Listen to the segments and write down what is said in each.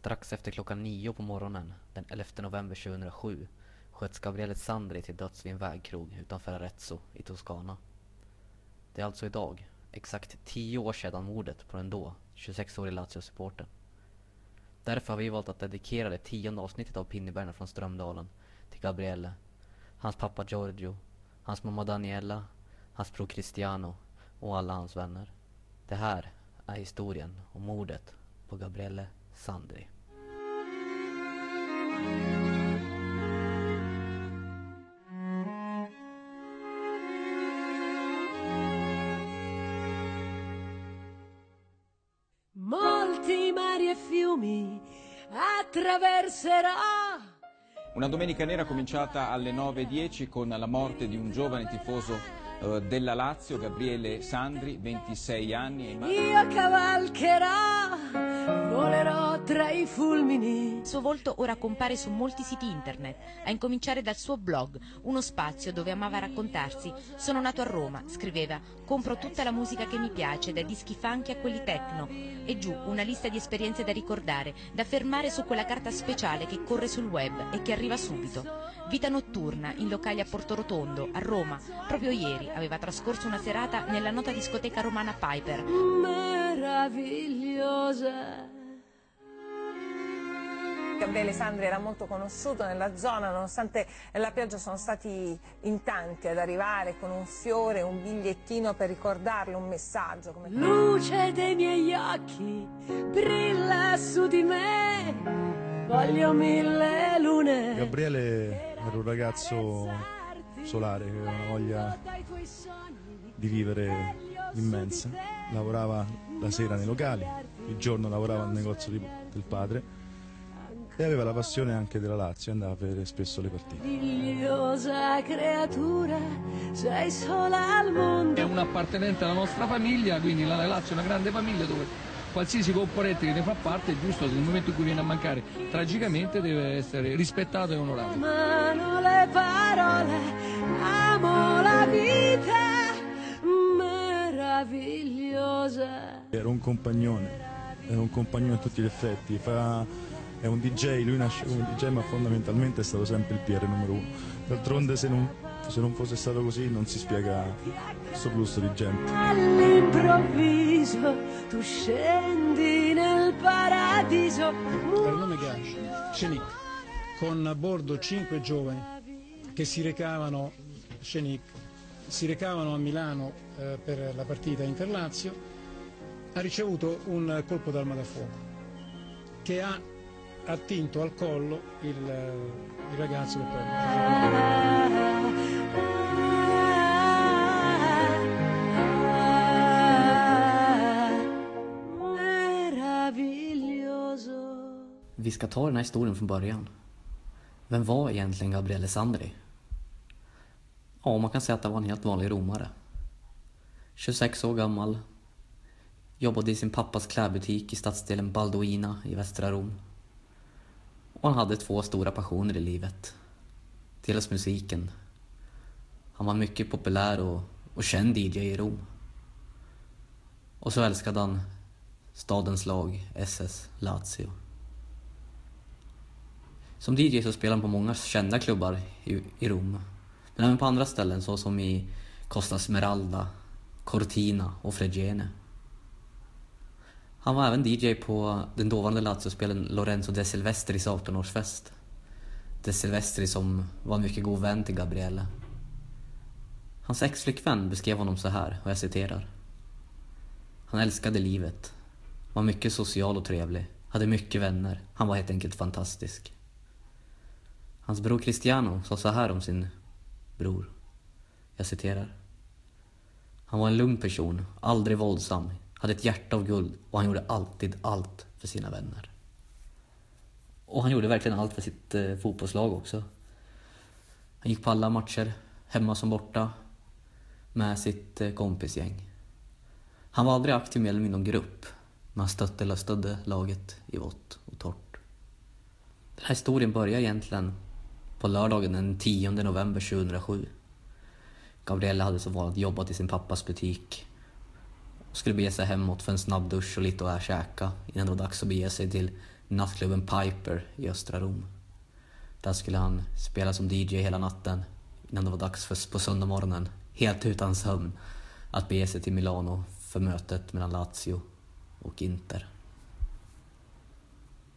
Strax efter klockan nio på morgonen den 11 november 2007 sköts Gabriele Sandri till döds vid en vägkrog utanför Arezzo i Toscana. Det är alltså idag, exakt tio år sedan mordet på den då 26-årige Lazio-supporten. Därför har vi valt att dedikera det tionde avsnittet av Pinnebärna från Strömdalen till Gabriele, hans pappa Giorgio, hans mamma Daniela, hans bror Cristiano och alla hans vänner. Det här är historien om mordet på Gabriele Sandri. Molti mari e fiumi attraverserò. Una domenica nera cominciata alle 9.10 con la morte di un giovane tifoso eh, della Lazio, Gabriele Sandri, 26 anni. e Io cavalcherò, volerò tra i fulmini. Il suo volto ora compare su molti siti internet, a incominciare dal suo blog, uno spazio dove amava raccontarsi. Sono nato a Roma, scriveva, compro tutta la musica che mi piace, dai dischi funky a quelli techno. E giù una lista di esperienze da ricordare, da fermare su quella carta speciale che corre sul web e che arriva subito. Vita notturna in locali a Porto Rotondo, a Roma. Proprio ieri aveva trascorso una serata nella nota discoteca romana Piper. Meravigliosa. Gabriele Sandri era molto conosciuto nella zona, nonostante la pioggia sono stati in tanti ad arrivare con un fiore, un bigliettino per ricordarlo, un messaggio. Come... Luce dei miei occhi brilla su di me. Voglio mille lune. Gabriele era un ragazzo solare che aveva una voglia di vivere immensa. Lavorava la sera nei locali, il giorno lavorava al negozio di- del padre e aveva la passione anche della Lazio, andava a vedere spesso le partite. Meravigliosa creatura, sei sola al mondo. È un appartenente alla nostra famiglia, quindi la Lazio è una grande famiglia dove qualsiasi componente che ne fa parte è giusto nel momento in cui viene a mancare tragicamente deve essere rispettato e onorato. Amano le parole, amo la vita meravigliosa. Era un compagnone, era un compagnone a tutti gli effetti, fa- è un DJ, lui nasce come DJ ma fondamentalmente è stato sempre il PR numero uno. D'altronde se non, se non fosse stato così non si spiega questo flusso di gente. All'improvviso tu scendi nel paradiso. dal nome che ha, Scenic, con a bordo cinque giovani che si recavano, Scenic, si recavano a Milano eh, per la partita Interlazio, ha ricevuto un colpo d'arma da fuoco che ha attinto al collo il, il ragazzo che poi. Vi ska ta den här historien från början. Vem var egentligen Gabriele Sandri? Ja, man kan säga att det var en helt vanlig romare. 26 år gammal. Jobbade i sin pappas klädbutik i stadsdelen Balduina i västra Rom. Och han hade två stora passioner i livet. Dels musiken. Han var mycket populär och, och känd DJ i Rom. Och så älskade han stadens lag, SS Lazio. Som DJ så spelade han på många kända klubbar i, i Rom. Men även på andra ställen såsom i Costa Smeralda, Cortina och Fregene. Han var även DJ på den dåvarande Lazio-spelaren Lorenzo De Silvestris 18-årsfest. De Silvestri som var en mycket god vän till Gabriele. Hans ex-flickvän beskrev honom så här, och jag citerar. Han älskade livet, var mycket social och trevlig, hade mycket vänner, han var helt enkelt fantastisk. Hans bror Cristiano sa så här om sin bror. Jag citerar. Han var en lugn person, aldrig våldsam, hade ett hjärta av guld och han gjorde alltid allt för sina vänner. Och han gjorde verkligen allt för sitt eh, fotbollslag också. Han gick på alla matcher, hemma som borta, med sitt eh, kompisgäng. Han var aldrig aktiv medlem i någon grupp, men han stötte, eller stödde laget i vått och torrt. Den här historien börjar egentligen på lördagen den 10 november 2007. Gabriella hade som vanligt jobbat i sin pappas butik skulle bege sig hemåt för en snabb dusch och lite att käka innan det var dags att bege sig till nattklubben Piper i östra Rom. Där skulle han spela som DJ hela natten innan det var dags för, på söndag morgonen, helt utan sömn, att bege sig till Milano för mötet mellan Lazio och Inter.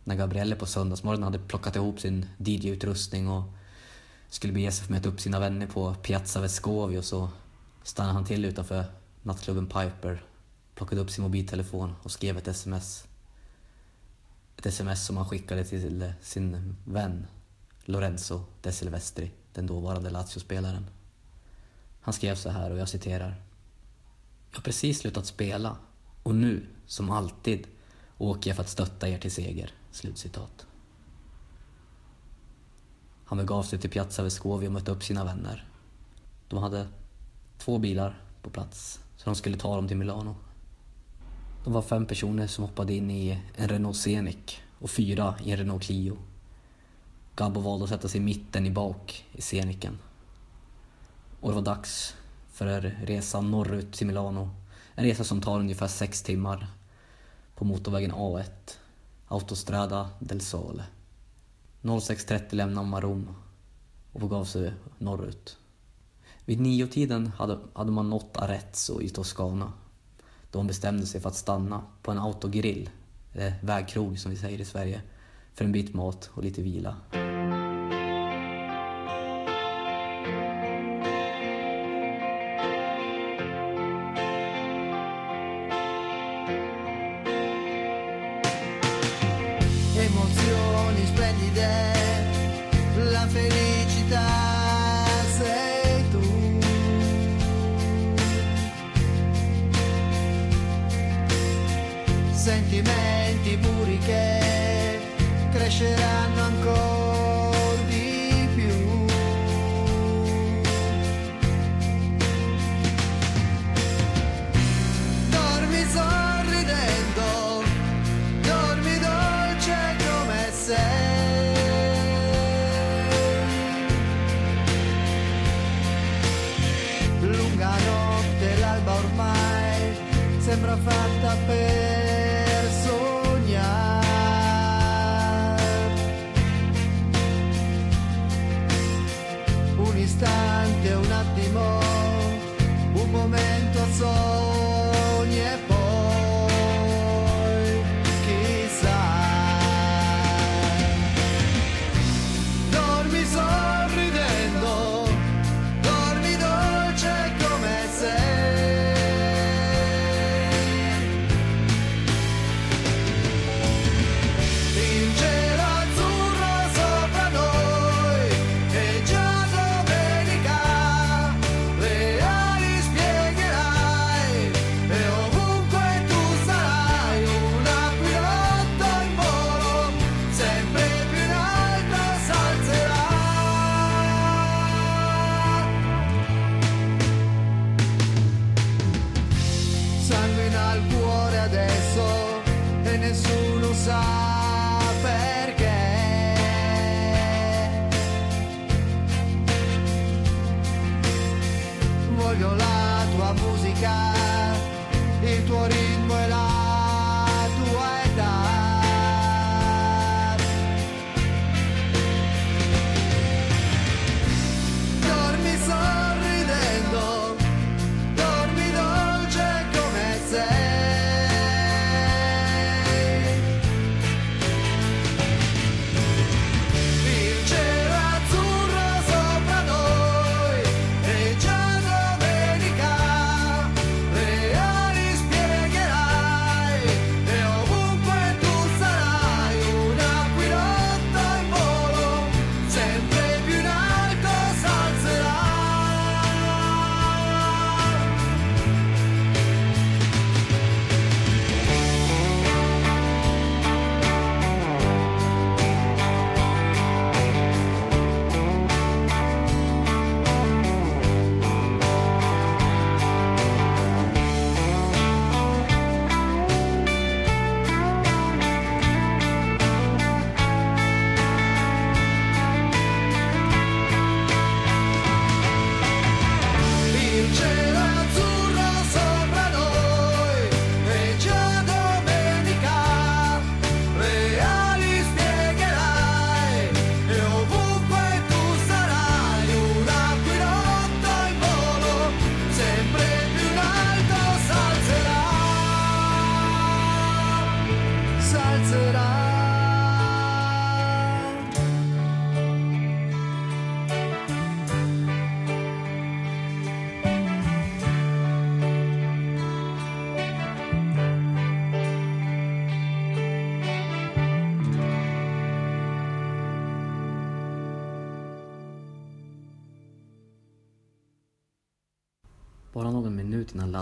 När Gabrielle på söndagsmorgonen hade plockat ihop sin DJ-utrustning och skulle bege sig för att möta upp sina vänner på Piazza Vescovio så stannade han till utanför nattklubben Piper, plockade upp sin mobiltelefon och skrev ett sms. Ett sms som han skickade till sin vän Lorenzo De Silvestri, den dåvarande Lazio-spelaren. Han skrev så här och jag citerar. Jag har precis slutat spela och nu, som alltid, åker jag för att stötta er till seger. Slutcitat. Han begav sig till Piazza Vescovi och mötte upp sina vänner. De hade två bilar på plats, så de skulle ta dem till Milano. De var fem personer som hoppade in i en Renault Scenic och fyra i en Renault Clio. Gabbo valde att sätta sig i mitten i bak i Scenicen. Och det var dags för resan norrut till Milano. En resa som tar ungefär sex timmar på motorvägen A1, Autostrada del Sole. 06.30 lämnade man Rom och begav sig norrut. Vid niotiden hade, hade man nått Arezzo i Toscana då hon bestämde sig för att stanna på en autogrill, eller vägkrog som vi säger i Sverige, för en bit mat och lite vila. emozioni splendide, la felicità Sentimenti puri che cresceranno ancora di più. Dormi sorridendo, dormi dolce come sei. Lunga notte, l'alba ormai sembra fatta per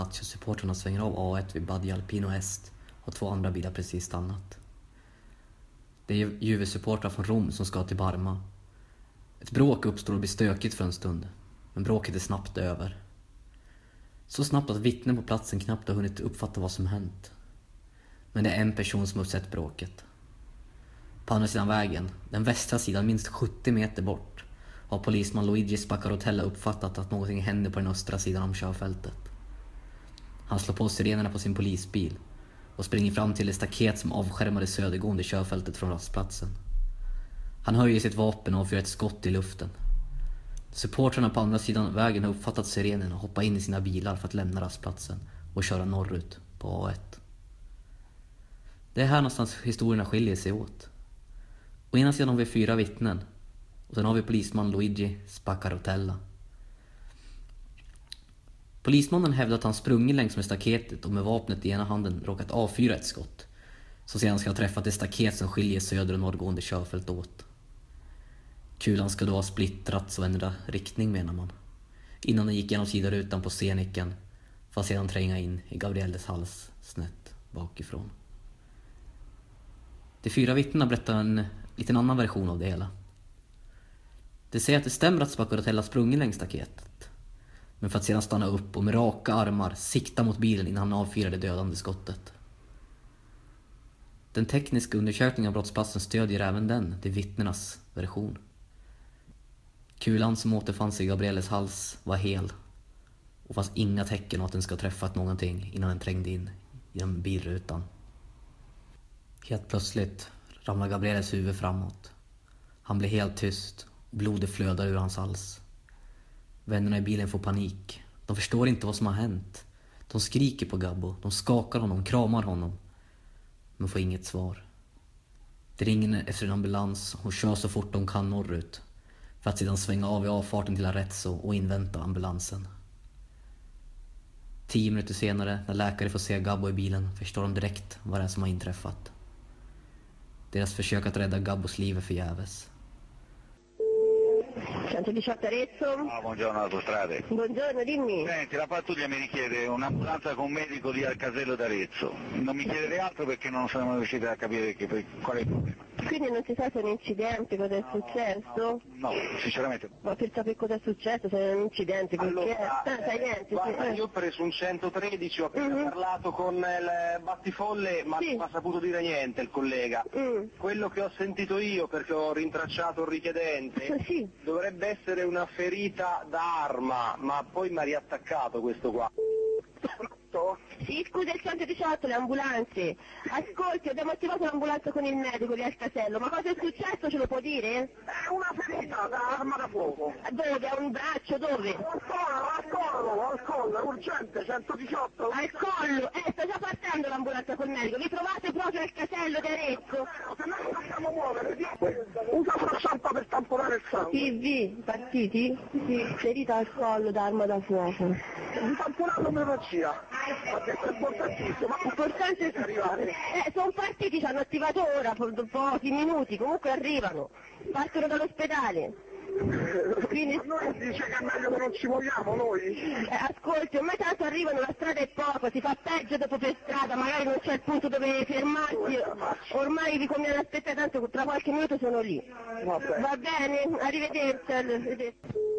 Lazio-supportrarna svänger av A1 vid Badi Alpino Est har två andra bilar precis stannat. Det är Juve-supportrar från Rom som ska till Barma. Ett bråk uppstår och blir stökigt för en stund, men bråket är snabbt över. Så snabbt att vittnen på platsen knappt har hunnit uppfatta vad som hänt. Men det är en person som har sett bråket. På andra sidan vägen, den västra sidan minst 70 meter bort, har polisman Luigi Spaccarotella uppfattat att någonting händer på den östra sidan om körfältet. Han slår på sirenerna på sin polisbil och springer fram till det staket som avskärmar det södergående körfältet från rastplatsen. Han höjer sitt vapen och avfyrar ett skott i luften. Supportrarna på andra sidan vägen har uppfattat sirenen och hoppar in i sina bilar för att lämna rastplatsen och köra norrut på A1. Det är här någonstans historierna skiljer sig åt. Å ena sidan har vi fyra vittnen och sen har vi polisman Luigi Spaccarotella. Polismannen hävdar att han sprungit längs med staketet och med vapnet i ena handen råkat avfyra ett skott. Som sedan ska ha träffat det staket som skiljer söder och norrgående körfält åt. Kulan ska då ha splittrats och ändrat riktning menar man. Innan den gick genom sidorutan på sceniken för att sedan tränga in i Gabrielles hals snett bakifrån. De fyra vittnena berättar en liten annan version av det hela. De säger att det stämmer att Spaccarotella sprungit längs staketet. Men för att sedan stanna upp och med raka armar sikta mot bilen innan han avfyrar det dödande skottet. Den tekniska undersökningen av brottsplatsen stödjer även den, de vittnenas version. Kulan som återfanns i Gabrielles hals var hel och fanns inga tecken på att den ska ha träffat någonting innan den trängde in genom bilrutan. Helt plötsligt ramlar Gabrielles huvud framåt. Han blir helt tyst och blodet flödar ur hans hals. Vännerna i bilen får panik. De förstår inte vad som har hänt. De skriker på Gabbo, de skakar honom, kramar honom. Men får inget svar. De ringer efter en ambulans och kör så fort de kan norrut. För att sedan svänga av i avfarten till Arezzo och invänta ambulansen. Tio minuter senare, när läkare får se Gabbo i bilen, förstår de direkt vad det är som har inträffat. Deras försök att rädda Gabbos liv är förgäves. 118 Arezzo. Ah, buongiorno autostrade. Buongiorno, dimmi. Senti, la pattuglia mi richiede un'ambulanza con medico di Alcasello d'Arezzo. Non mi chiedere altro perché non siamo riusciti a capire che, per, qual è il problema. Quindi non si sa se è un incidente, cosa è successo? No, sinceramente. Ma per sapere cosa è successo, se è un incidente, perché... Allora, ah, sai eh, niente, sì, guarda, eh. io ho preso un 113, ho appena Mhm. parlato con il battifolle, ma non mi ha saputo dire niente il collega. Mm. Quello che ho sentito io, perché ho rintracciato il richiedente, dovrebbe essere una ferita d'arma, ma poi mi ha riattaccato questo qua. Sì, scusa il 118, le ambulanze. Ascolti, abbiamo attivato l'ambulanza con il medico di Alcasello, ma cosa è successo, ce lo può dire? È una ferita da arma da fuoco. Dove? A un braccio, dove? Al collo, al collo, al collo, urgente, 118. Al collo, eh, sta già partendo l'ambulanza col medico, vi trovate proprio al casello di Arezzo? Se noi non possiamo muovere, usa una sciampa per tamponare il sangue. TV, partiti? Sì, ferita al collo d'arma da fuoco. Mi tamponare l'omeopazia. Ma che è importantissimo, ma Importante arrivare. Eh, sono partiti, ci hanno attivato ora, po- dopo pochi minuti, comunque arrivano. Partono dall'ospedale. Quindi... Noi dice che è meglio che non ci muoviamo noi. Eh, ascolti, ormai tanto arrivano, la strada è poco, si fa peggio dopo per strada, magari non c'è il punto dove fermarsi, ormai vi conviene aspettare tanto, tra qualche minuto sono lì. Vabbè. Va bene, arrivederci. arrivederci.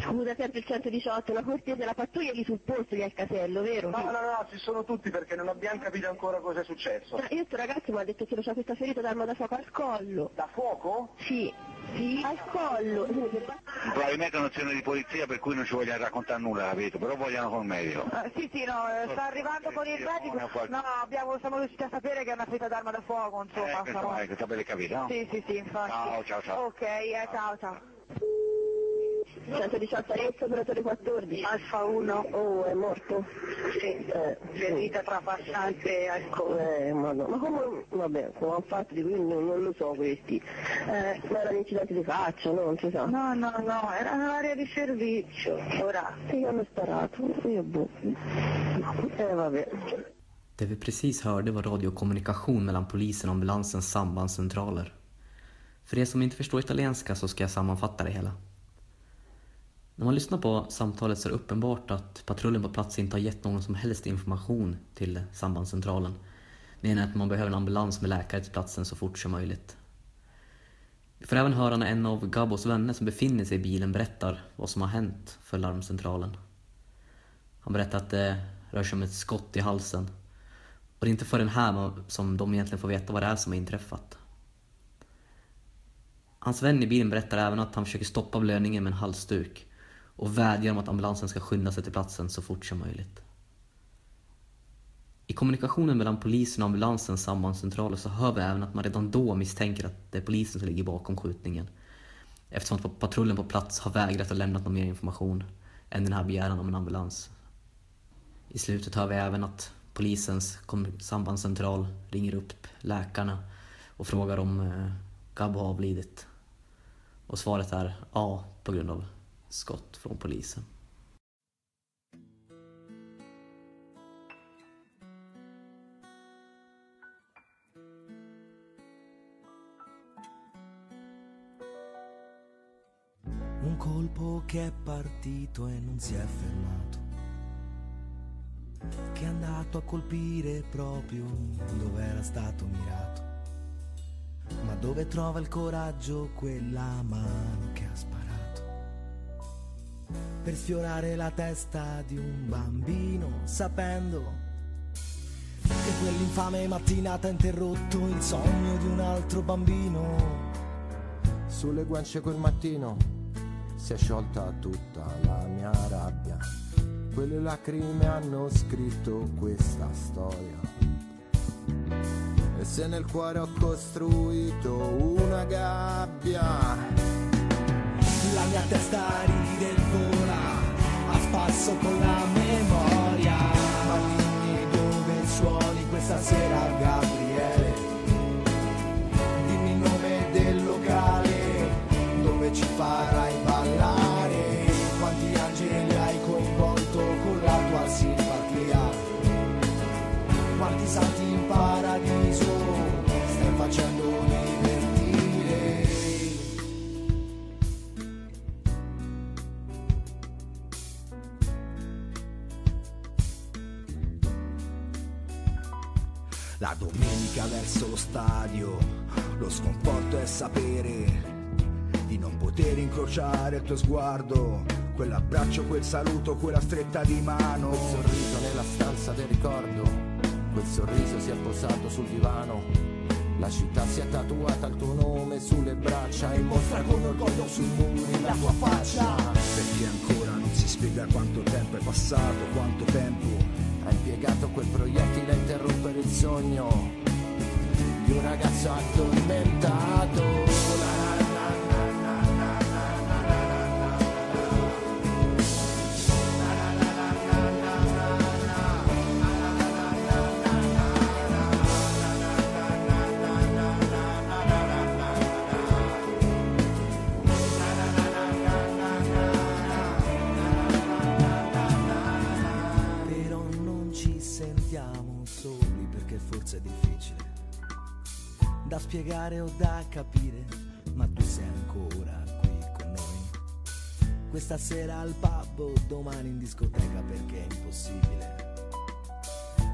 Scusa, sempre il 118, una cortese, la pattuglia lì sul posto di Alcasello, vero? No, no, no, ci sono tutti perché non abbiamo capito ancora cosa è successo. Ma io sto ragazzo mi ha detto che c'ha questa ferita d'arma da fuoco al collo. Da fuoco? Sì, sì, al collo. Probabilmente è un'azione di polizia per cui non ci vogliono raccontare nulla, capito? Però vogliono col medico. sì, sì, no, eh, sta arrivando con il medico. No, abbiamo, siamo riusciti a sapere che è una ferita d'arma da fuoco, insomma. Eh, questo siamo- è, capire, no? Sì, sì, sì, infatti. Ciao, ciao, ciao. Ok, eh, ciao, ciao. 118 Arezzo, operatore 14. Alfa 1. Oh, è morto? Sì, Eh, ferita trapassante e alcol. Eh, ma no, ma come, vabbè, come hanno fatto di quelli non, lo so questi. Eh, ma era un incidente di faccia, no? Non si sa. No, no, no, era un'area di servizio. Ora, Sì, hanno sparato. Io boh. Eh, vabbè. Det vi precis hörde var radiokommunikation mellan polisen och ambulansens sambandscentraler. För er som inte förstår italienska så ska jag sammanfatta det hela. När man lyssnar på samtalet så är det uppenbart att patrullen på plats inte har gett någon som helst information till sambandscentralen. Mer än att man behöver en ambulans med läkare till platsen så fort som möjligt. Vi får även höra när en av Gabos vänner som befinner sig i bilen berättar vad som har hänt för larmcentralen. Han berättar att det rör sig om ett skott i halsen. Och det är inte förrän här som de egentligen får veta vad det är som har inträffat. Hans vän i bilen berättar även att han försöker stoppa blödningen med en halsduk och vädjar om att ambulansen ska skynda sig till platsen så fort som möjligt. I kommunikationen mellan polisen och ambulansens sambandscentraler så hör vi även att man redan då misstänker att det är polisen som ligger bakom skjutningen. Eftersom att patrullen på plats har vägrat att lämna någon mer information än den här begäran om en ambulans. I slutet hör vi även att polisens sambandscentral ringer upp läkarna och frågar om eh, Gabbo har avlidit. Och svaret är ja, på grund av skott från polisen. Un colpo che è partito e non si è fermato, che è andato a colpire proprio dove era stato mirato. Ma dove trova il coraggio quella mano che ha sparato? Per sfiorare la testa di un bambino, sapendo che quell'infame mattinata ha interrotto il sogno di un altro bambino. Sulle guance quel mattino si è sciolta tutta la mia rabbia. Quelle lacrime hanno scritto questa storia. E se nel cuore ho costruito una gabbia, La mia testa ride e spasso con la memoria. Ma dimmi dove suoni questa sera, Gabriele. Dimmi il nome del locale dove ci farai La domenica verso lo stadio, lo sconforto è sapere di non poter incrociare il tuo sguardo, quell'abbraccio, quel saluto, quella stretta di mano. quel sorriso nella stanza del ricordo, quel sorriso si è posato sul divano. La città si è tatuata il tuo nome sulle braccia e mostra con orgoglio sui muri la tua faccia. Perché ancora non si spiega quanto tempo è passato, quanto tempo Ha impiegato quel proiettile a interrompere il sogno di un ragazzo addormentato. Forse è difficile da spiegare o da capire, ma tu sei ancora qui con noi. Questa sera al pub o domani in discoteca perché è impossibile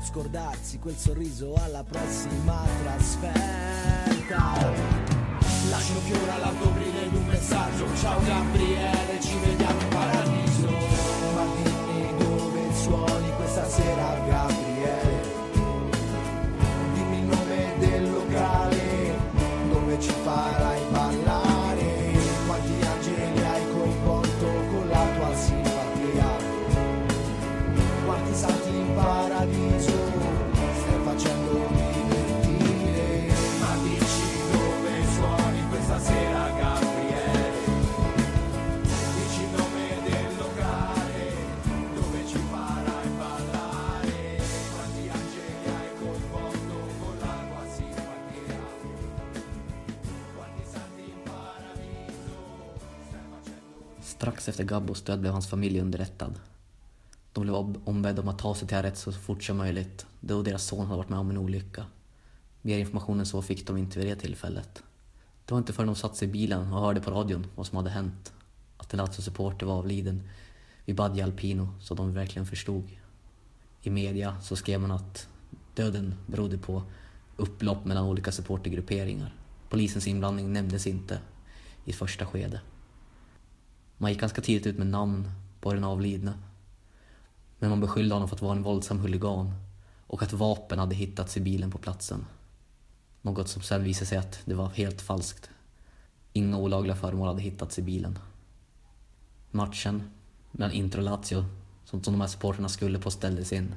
scordarsi quel sorriso alla prossima trasferta. Lascio un fiore all'autobrille ed un messaggio, ciao Gabriele, ci vediamo in paradiso. Ma dimmi dove suoni questa sera Gabriele. Strax efter Gabbos död blev hans familj underrättad. De blev ombedda om att ta sig till Arezzo så fort som möjligt då deras son hade varit med om en olycka. Mer information än så fick de inte vid det tillfället. Det var inte förrän de satt sig i bilen och hörde på radion vad som hade hänt, att en alltså Lazio-supporter var avliden vid Badia Alpino, så de verkligen förstod. I media så skrev man att döden berodde på upplopp mellan olika supportergrupperingar. Polisens inblandning nämndes inte i första skedet. Man gick ganska tidigt ut med namn på den avlidne. Men man beskyllde honom för att vara en våldsam huligan och att vapen hade hittats i bilen på platsen. Något som sen visade sig att det var helt falskt. Inga olagliga föremål hade hittats i bilen. Matchen mellan Inter och Lazio, som de här supporterna skulle på, ställdes in.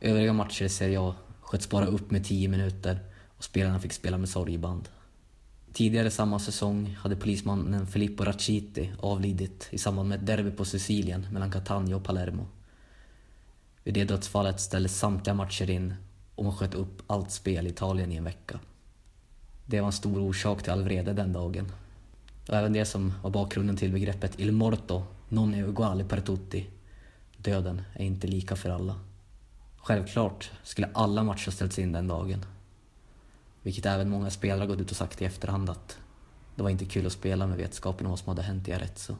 Övriga matcher i Serie A sköts bara upp med 10 minuter och spelarna fick spela med sorgeband. Tidigare samma säsong hade polismannen Filippo Raciti avlidit i samband med ett derby på Sicilien mellan Catania och Palermo. Vid det dödsfallet ställdes samtliga matcher in och man sköt upp allt spel i Italien i en vecka. Det var en stor orsak till all vrede den dagen. Och även det som var bakgrunden till begreppet Il morto non è uguale per tutti. Döden är inte lika för alla. Självklart skulle alla matcher ställts in den dagen. Vilket även många spelare gått ut och sagt i efterhand att det var inte kul att spela med vetskapen om vad som hade hänt i Arezzo.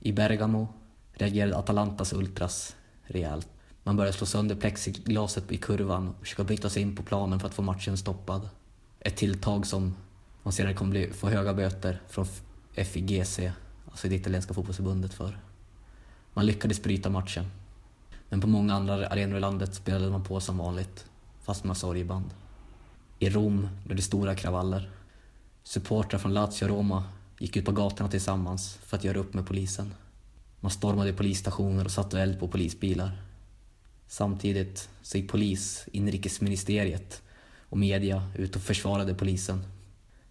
I Bergamo reagerade Atalantas ultras rejält. Man började slå sönder plexiglaset i kurvan och försöka bryta sig in på planen för att få matchen stoppad. Ett tilltag som man senare kommer bli, få höga böter från FIGC, alltså det italienska fotbollsförbundet för. Man lyckades bryta matchen. Men på många andra arenor i landet spelade man på som vanligt, fast med sorgeband. I Rom blev det stora kravaller. Supportrar från Lazio och Roma gick ut på gatorna tillsammans för att göra upp med polisen. Man stormade polisstationer och satte eld på polisbilar. Samtidigt så gick polis, inrikesministeriet och media ut och försvarade polisen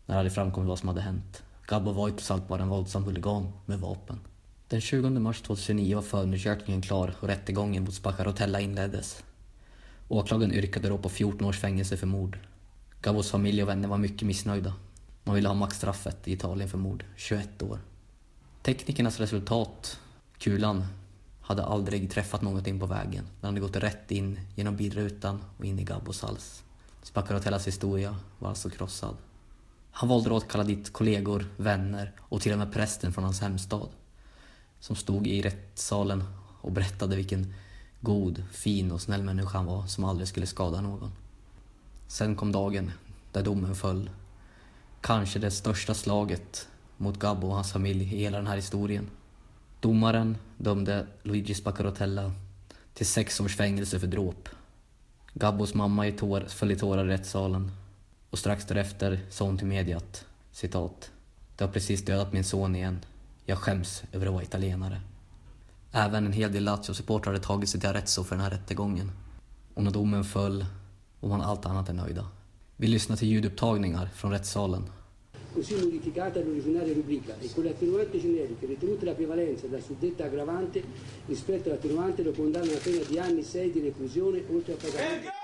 när det hade framkommit vad som hade hänt. Gabbo var ju trots allt bara en våldsam huligan med vapen. Den 20 mars 2009 var förundersökningen klar och rättegången mot Spacarotella inleddes. Åklagaren yrkade då på 14 års fängelse för mord. Gabbos familj och vänner var mycket missnöjda. Man ville ha maxstraffet i Italien för mord, 21 år. Teknikernas resultat, kulan, hade aldrig träffat någonting på vägen. Den hade gått rätt in genom bilrutan och in i Gabbos hals. Spacarotellas historia var alltså krossad. Han valde då att kalla dit kollegor, vänner och till och med prästen från hans hemstad. Som stod i rättssalen och berättade vilken god, fin och snäll människa han var som aldrig skulle skada någon. Sen kom dagen där domen föll. Kanske det största slaget mot Gabbo och hans familj i hela den här historien. Domaren dömde Luigi Spaccarotella till sex års fängelse för dråp. Gabbos mamma i tår, föll i tårar i rättssalen och strax därefter sa hon till media att citat, ”Det har precis dödat min son igen. Jag skäms över att vara italienare”. Även en hel del Lazio-supportrar hade tagit sig till Arezzo för den här rättegången. Och när domen föll var man allt annat än nöjda. Vi lyssnar till ljudupptagningar från rättssalen. così modificata l'originaria rubrica e con le attenuanti generiche ritenute la prevalenza della suddetta aggravante rispetto all'attenuante lo condanna a pena di anni 6 di reclusione oltre a pagamento.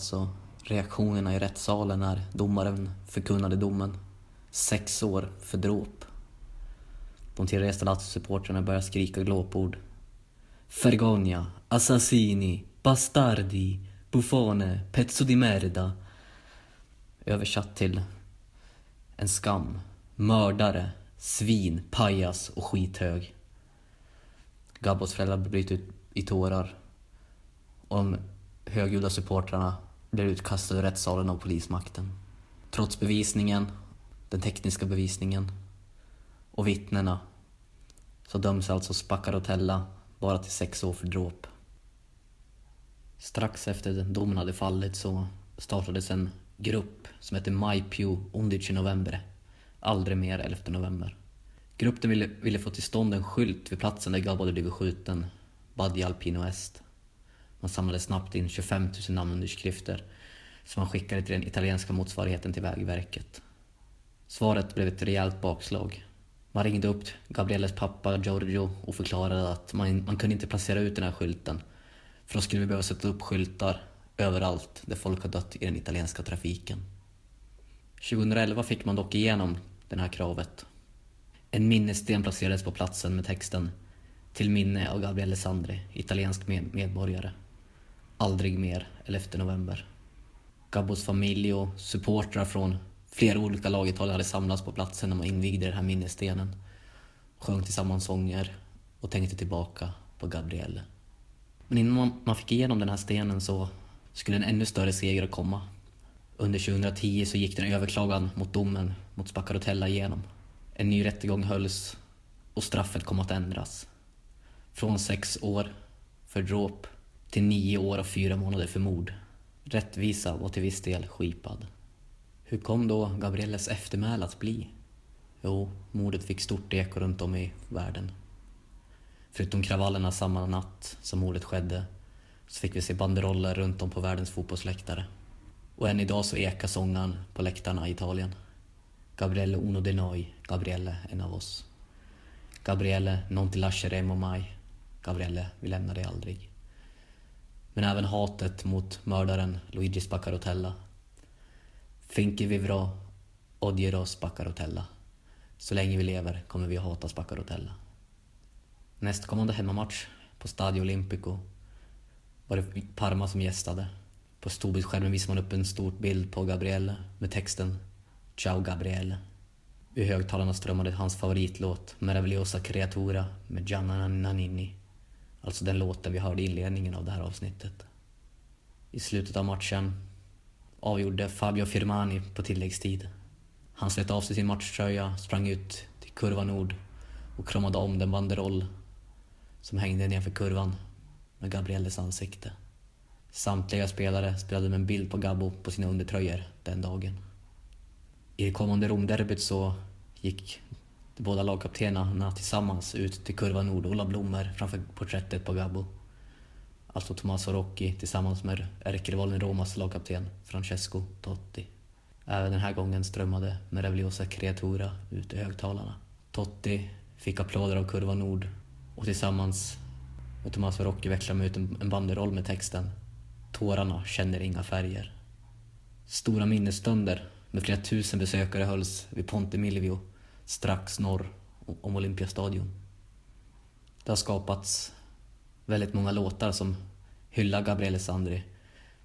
Alltså reaktionerna i rättssalen när domaren förkunnade domen. Sex år för dråp. De tillresta Lazio-supportrarna började skrika glåpord. 'Fergonia, assassini, bastardi, buffone, pezzo di merda. Översatt till en skam, mördare, svin, pajas och skithög. Gabbos föräldrar bröt ut i tårar och de högljudda supportrarna blev utkastad ur rättssalen av polismakten. Trots bevisningen den tekniska bevisningen och vittnena så döms alltså Spaccarotella bara till sex år för dråp. Strax efter domen hade fallit så startades en grupp som hette My Undici November. Aldrig mer 11 november. Gruppen ville, ville få till stånd en skylt vid platsen där Gabbo hade blivit skjuten, Badi Alpino Est. Man samlade snabbt in 25 000 namnunderskrifter som man skickade till den italienska motsvarigheten till Vägverket. Svaret blev ett rejält bakslag. Man ringde upp Gabrielles pappa Giorgio och förklarade att man, man kunde inte placera ut den här skylten för då skulle vi behöva sätta upp skyltar överallt där folk har dött i den italienska trafiken. 2011 fick man dock igenom det här kravet. En minnessten placerades på platsen med texten Till minne av Gabriele Sandri, italiensk medborgare. Aldrig mer 11 november. Gabbos familj och supportrar från flera olika lag i Italien hade samlats på platsen när man invigde den här minnesstenen. Sjöng tillsammans sånger och tänkte tillbaka på Gabrielle. Men innan man fick igenom den här stenen så skulle en ännu större seger komma. Under 2010 så gick den överklagan mot domen mot Spaccarotella igenom. En ny rättegång hölls och straffet kom att ändras. Från sex år för dråp till nio år och fyra månader för mord. Rättvisa var till viss del skipad. Hur kom då Gabrielles eftermäle att bli? Jo, mordet fick stort eko runt om i världen. Förutom kravallerna samma natt som mordet skedde så fick vi se banderoller runt om på världens fotbollsläktare. Och än idag så ekar sångaren på läktarna i Italien. Gabriele uno de noi, Gabriele en av oss. Gabriele non ti lasceremo mai. Gabriele, vi lämnar dig aldrig. Men även hatet mot mördaren Luigi Spaccarotella. Finché vivrò, odierò Spaccarotella. Så länge vi lever kommer vi att hata Spaccarotella. Nästkommande hemmamatch på Stadio Olimpico var det Parma som gästade. På storbildsskärmen visade man upp en stor bild på Gabriele med texten Ciao Gabriele. Ur högtalarna strömmade hans favoritlåt Meravigliosa Creatura med Gianna Nannini. Alltså den låten vi hörde i inledningen av det här avsnittet. I slutet av matchen avgjorde Fabio Firmani på tilläggstid. Han slet av sig sin matchtröja, sprang ut till kurva nord och kramade om den banderoll som hängde nedanför kurvan med Gabrielles ansikte. Samtliga spelare spelade med en bild på Gabbo på sina undertröjor den dagen. I det kommande Romderbyt så gick de båda lagkaptenerna tillsammans ut till kurva nord och la blommor framför porträttet på Gabbo. Alltså Tommaso Rocchi tillsammans med ärkerivalen Romas lagkapten Francesco Totti. Även den här gången strömmade Meravigliosa Creatura ut i högtalarna. Totti fick applåder av kurva nord och tillsammans med Tommaso Rocchi växlade de ut en banderoll med texten Tårarna känner inga färger. Stora minnesstunder med flera tusen besökare hölls vid Ponte Milvio strax norr om Olympiastadion. Det har skapats väldigt många låtar som hyllar Gabriele Sandri,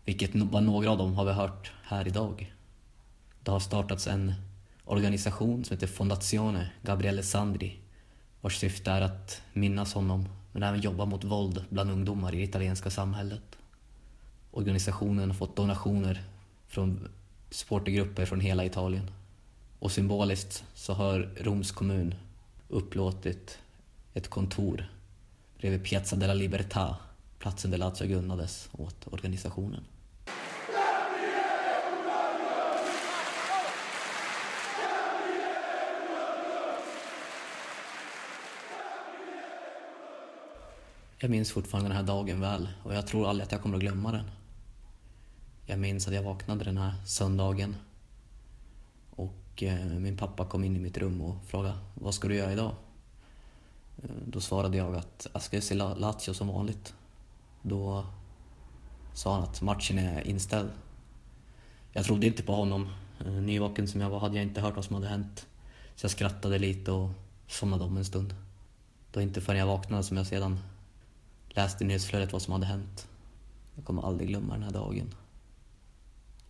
vilket var några av dem har vi hört här idag. Det har startats en organisation som heter Fondazione Gabriele Sandri vars syfte är att minnas honom men även jobba mot våld bland ungdomar i det italienska samhället. Organisationen har fått donationer från supportergrupper från hela Italien. Och symboliskt så har Roms kommun upplåtit ett kontor bredvid Piazza della Libertà, platsen där Lazio grundades, åt organisationen. Jag minns fortfarande den här dagen väl och jag tror aldrig att jag kommer att glömma den. Jag minns att jag vaknade den här söndagen och eh, min pappa kom in i mitt rum och frågade vad ska du göra idag? Eh, då svarade jag att jag ska se Lazio som vanligt. Då sa han att matchen är inställd. Jag trodde inte på honom. Eh, nyvaken som jag var hade jag inte hört vad som hade hänt. Så jag skrattade lite och somnade om en stund. Det var inte förrän jag vaknade som jag sedan läste i nyhetsflödet vad som hade hänt. Jag kommer aldrig glömma den här dagen.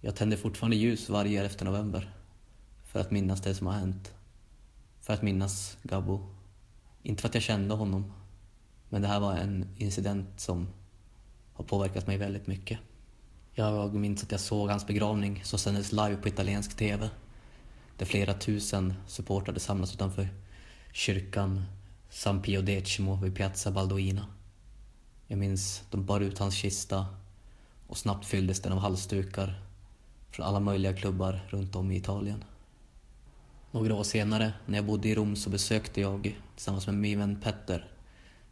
Jag tänder fortfarande ljus varje 11 november. För att minnas det som har hänt. För att minnas Gabbo. Inte för att jag kände honom. Men det här var en incident som har påverkat mig väldigt mycket. Jag minns att jag såg hans begravning som sändes live på italiensk TV. där flera tusen supportrar samlades utanför kyrkan San Pio Decimo vid Piazza Balduina. Jag minns de bar ut hans kista och snabbt fylldes den av halsdukar från alla möjliga klubbar runt om i Italien. Några år senare, när jag bodde i Rom, så besökte jag tillsammans med min vän Petter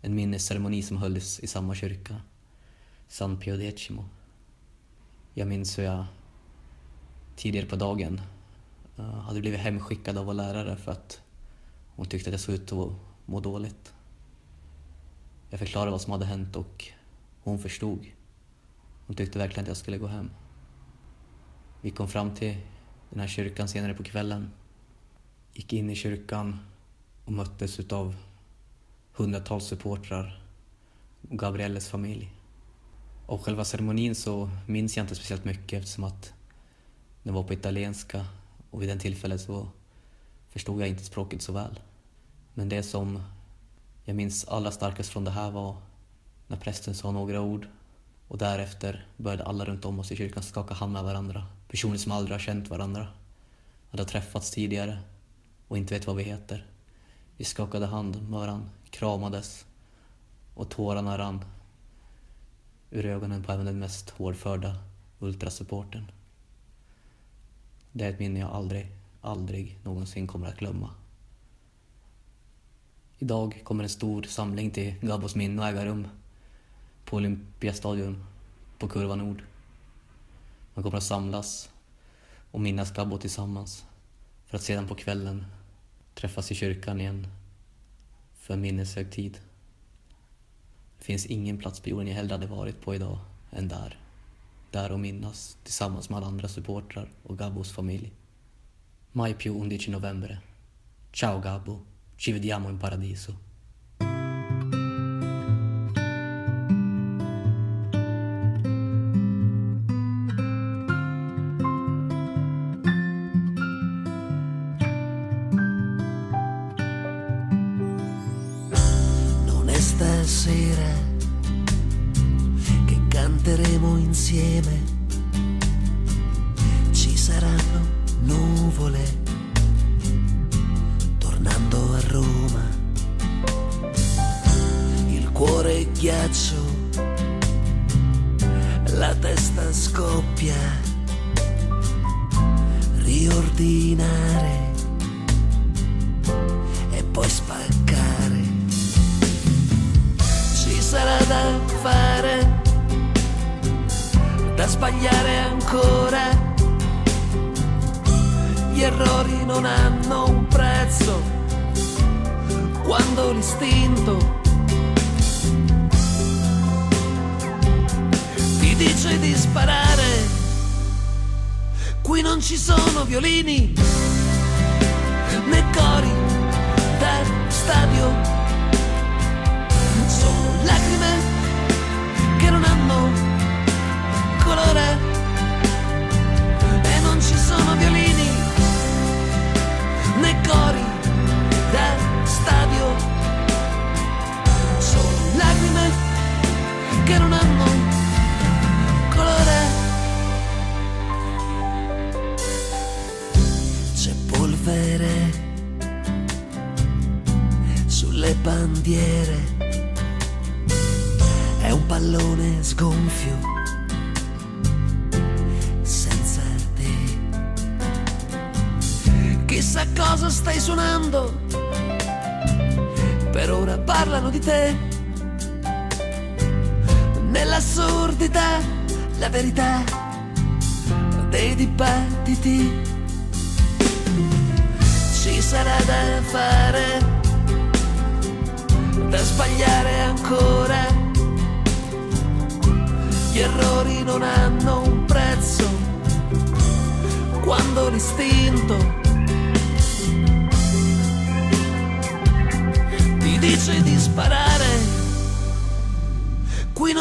en minnesceremoni som hölls i samma kyrka, San Pio Decimo. Jag minns hur jag tidigare på dagen eh, hade blivit hemskickad av vår lärare för att hon tyckte att jag såg ut att må dåligt. Jag förklarade vad som hade hänt och hon förstod. Hon tyckte verkligen att jag skulle gå hem. Vi kom fram till den här kyrkan senare på kvällen. Gick in i kyrkan och möttes utav hundratals supportrar och Gabrielles familj. Och själva ceremonin så minns jag inte speciellt mycket eftersom att den var på italienska och vid den tillfället så förstod jag inte språket så väl. Men det som jag minns allra starkast från det här var när prästen sa några ord och därefter började alla runt om oss i kyrkan skaka hand med varandra. Personer som aldrig har känt varandra. Hade träffats tidigare och inte vet vad vi heter. Vi skakade hand med varandra, kramades och tårarna rann ur ögonen på även den mest hårdförda ultrasupporten. Det är ett minne jag aldrig, aldrig någonsin kommer att glömma. Idag kommer en stor samling till Gabbos minne att äga rum på Olympiastadion på Kurva Nord. Man kommer att samlas och minnas Gabbo tillsammans för att sedan på kvällen träffas i kyrkan igen för minneshögtid. Det finns ingen plats på jorden jag hellre hade varit på idag än där. Där och minnas tillsammans med alla andra supportrar och Gabbos familj. Mai più 11 novembre. Ciao Gabbo, ci vediamo in paradiso. È stasera che canteremo insieme. Ci saranno nuvole tornando a Roma. Il cuore ghiaccio, sbagliare ancora. Gli errori non hanno un prezzo quando l'istinto ti dice di sparare. Qui non ci sono violini né cori da stadio sono lacrime che non hanno gonna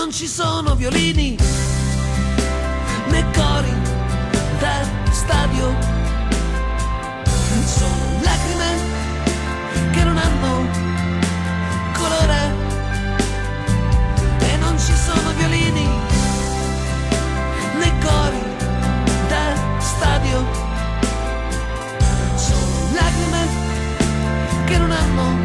non ci sono violini né cori da stadio. Sono lacrime che non hanno colore e non ci sono violini né cori da stadio. Sono lacrime che non hanno colore.